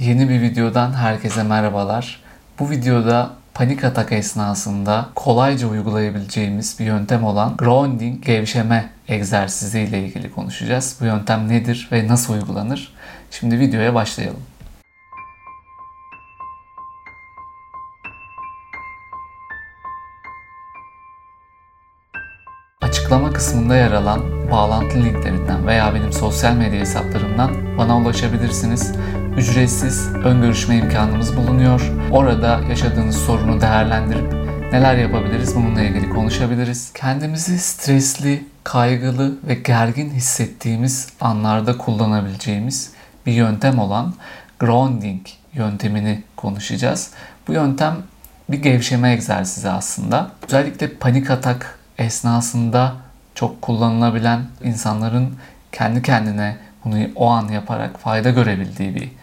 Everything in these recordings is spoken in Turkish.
Yeni bir videodan herkese merhabalar. Bu videoda panik atak esnasında kolayca uygulayabileceğimiz bir yöntem olan grounding gevşeme egzersizi ile ilgili konuşacağız. Bu yöntem nedir ve nasıl uygulanır? Şimdi videoya başlayalım. Açıklama kısmında yer alan bağlantı linklerinden veya benim sosyal medya hesaplarımdan bana ulaşabilirsiniz. Ücretsiz ön görüşme imkanımız bulunuyor. Orada yaşadığınız sorunu değerlendirip neler yapabiliriz bununla ilgili konuşabiliriz. Kendimizi stresli, kaygılı ve gergin hissettiğimiz anlarda kullanabileceğimiz bir yöntem olan grounding yöntemini konuşacağız. Bu yöntem bir gevşeme egzersizi aslında. Özellikle panik atak esnasında çok kullanılabilen insanların kendi kendine bunu o an yaparak fayda görebildiği bir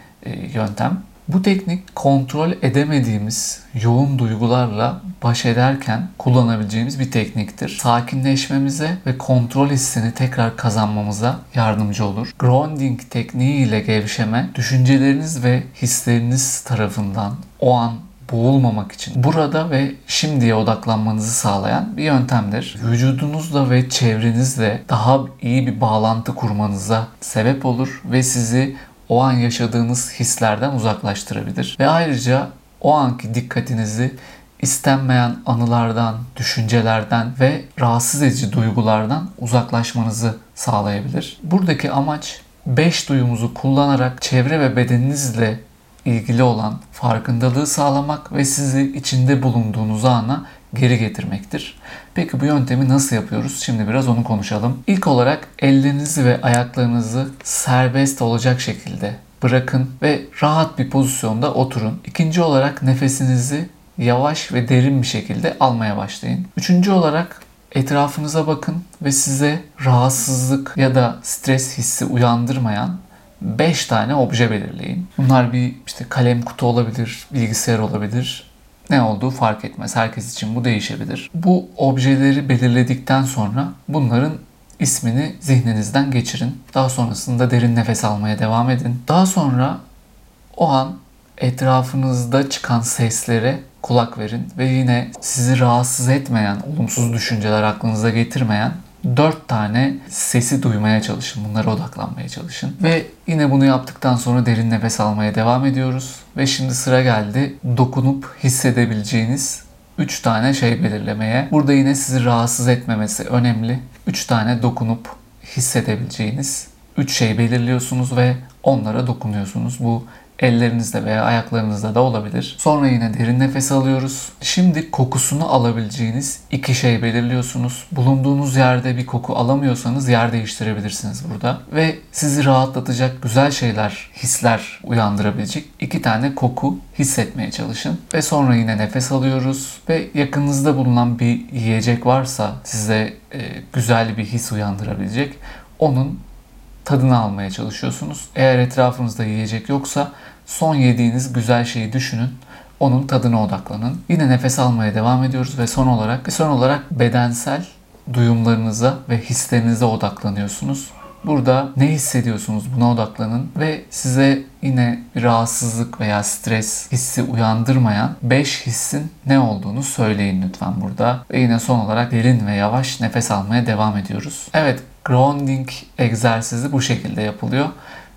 yöntem. Bu teknik kontrol edemediğimiz yoğun duygularla baş ederken kullanabileceğimiz bir tekniktir. Sakinleşmemize ve kontrol hissini tekrar kazanmamıza yardımcı olur. Grounding tekniği ile gevşeme düşünceleriniz ve hisleriniz tarafından o an boğulmamak için burada ve şimdiye odaklanmanızı sağlayan bir yöntemdir. Vücudunuzla ve çevrenizle daha iyi bir bağlantı kurmanıza sebep olur ve sizi o an yaşadığınız hislerden uzaklaştırabilir. Ve ayrıca o anki dikkatinizi istenmeyen anılardan, düşüncelerden ve rahatsız edici duygulardan uzaklaşmanızı sağlayabilir. Buradaki amaç 5 duyumuzu kullanarak çevre ve bedeninizle ilgili olan farkındalığı sağlamak ve sizi içinde bulunduğunuz ana geri getirmektir. Peki bu yöntemi nasıl yapıyoruz? Şimdi biraz onu konuşalım. İlk olarak ellerinizi ve ayaklarınızı serbest olacak şekilde bırakın ve rahat bir pozisyonda oturun. İkinci olarak nefesinizi yavaş ve derin bir şekilde almaya başlayın. Üçüncü olarak etrafınıza bakın ve size rahatsızlık ya da stres hissi uyandırmayan 5 tane obje belirleyin. Bunlar bir işte kalem kutu olabilir, bilgisayar olabilir. Ne olduğu fark etmez. Herkes için bu değişebilir. Bu objeleri belirledikten sonra bunların ismini zihninizden geçirin. Daha sonrasında derin nefes almaya devam edin. Daha sonra o an etrafınızda çıkan seslere kulak verin ve yine sizi rahatsız etmeyen, olumsuz düşünceler aklınıza getirmeyen dört tane sesi duymaya çalışın. Bunlara odaklanmaya çalışın. Ve yine bunu yaptıktan sonra derin nefes almaya devam ediyoruz. Ve şimdi sıra geldi dokunup hissedebileceğiniz 3 tane şey belirlemeye. Burada yine sizi rahatsız etmemesi önemli. 3 tane dokunup hissedebileceğiniz 3 şey belirliyorsunuz ve onlara dokunuyorsunuz. Bu Ellerinizde veya ayaklarınızda da olabilir. Sonra yine derin nefes alıyoruz. Şimdi kokusunu alabileceğiniz iki şey belirliyorsunuz. Bulunduğunuz yerde bir koku alamıyorsanız yer değiştirebilirsiniz burada. Ve sizi rahatlatacak güzel şeyler, hisler uyandırabilecek iki tane koku hissetmeye çalışın. Ve sonra yine nefes alıyoruz ve yakınınızda bulunan bir yiyecek varsa size e, güzel bir his uyandırabilecek onun tadını almaya çalışıyorsunuz. Eğer etrafınızda yiyecek yoksa son yediğiniz güzel şeyi düşünün. Onun tadına odaklanın. Yine nefes almaya devam ediyoruz ve son olarak son olarak bedensel duyumlarınıza ve hislerinize odaklanıyorsunuz. Burada ne hissediyorsunuz buna odaklanın ve size yine rahatsızlık veya stres hissi uyandırmayan 5 hissin ne olduğunu söyleyin lütfen burada. Ve yine son olarak derin ve yavaş nefes almaya devam ediyoruz. Evet, grounding egzersizi bu şekilde yapılıyor.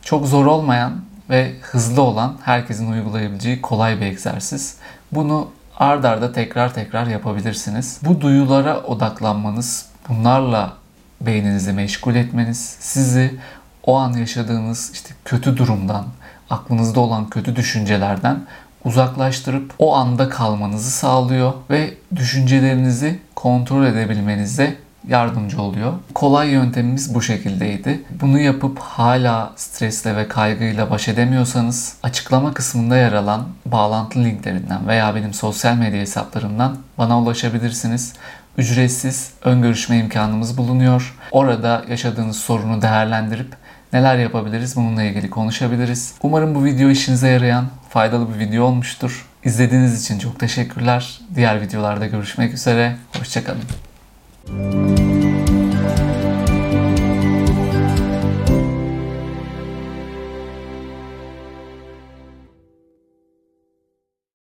Çok zor olmayan ve hızlı olan herkesin uygulayabileceği kolay bir egzersiz. Bunu ard arda tekrar tekrar yapabilirsiniz. Bu duyulara odaklanmanız, bunlarla beyninizi meşgul etmeniz sizi o an yaşadığınız işte kötü durumdan, aklınızda olan kötü düşüncelerden uzaklaştırıp o anda kalmanızı sağlıyor ve düşüncelerinizi kontrol edebilmenize yardımcı oluyor. Kolay yöntemimiz bu şekildeydi. Bunu yapıp hala stresle ve kaygıyla baş edemiyorsanız açıklama kısmında yer alan bağlantı linklerinden veya benim sosyal medya hesaplarımdan bana ulaşabilirsiniz. Ücretsiz ön görüşme imkanımız bulunuyor. Orada yaşadığınız sorunu değerlendirip neler yapabiliriz bununla ilgili konuşabiliriz. Umarım bu video işinize yarayan faydalı bir video olmuştur. İzlediğiniz için çok teşekkürler. Diğer videolarda görüşmek üzere. Hoşçakalın. Música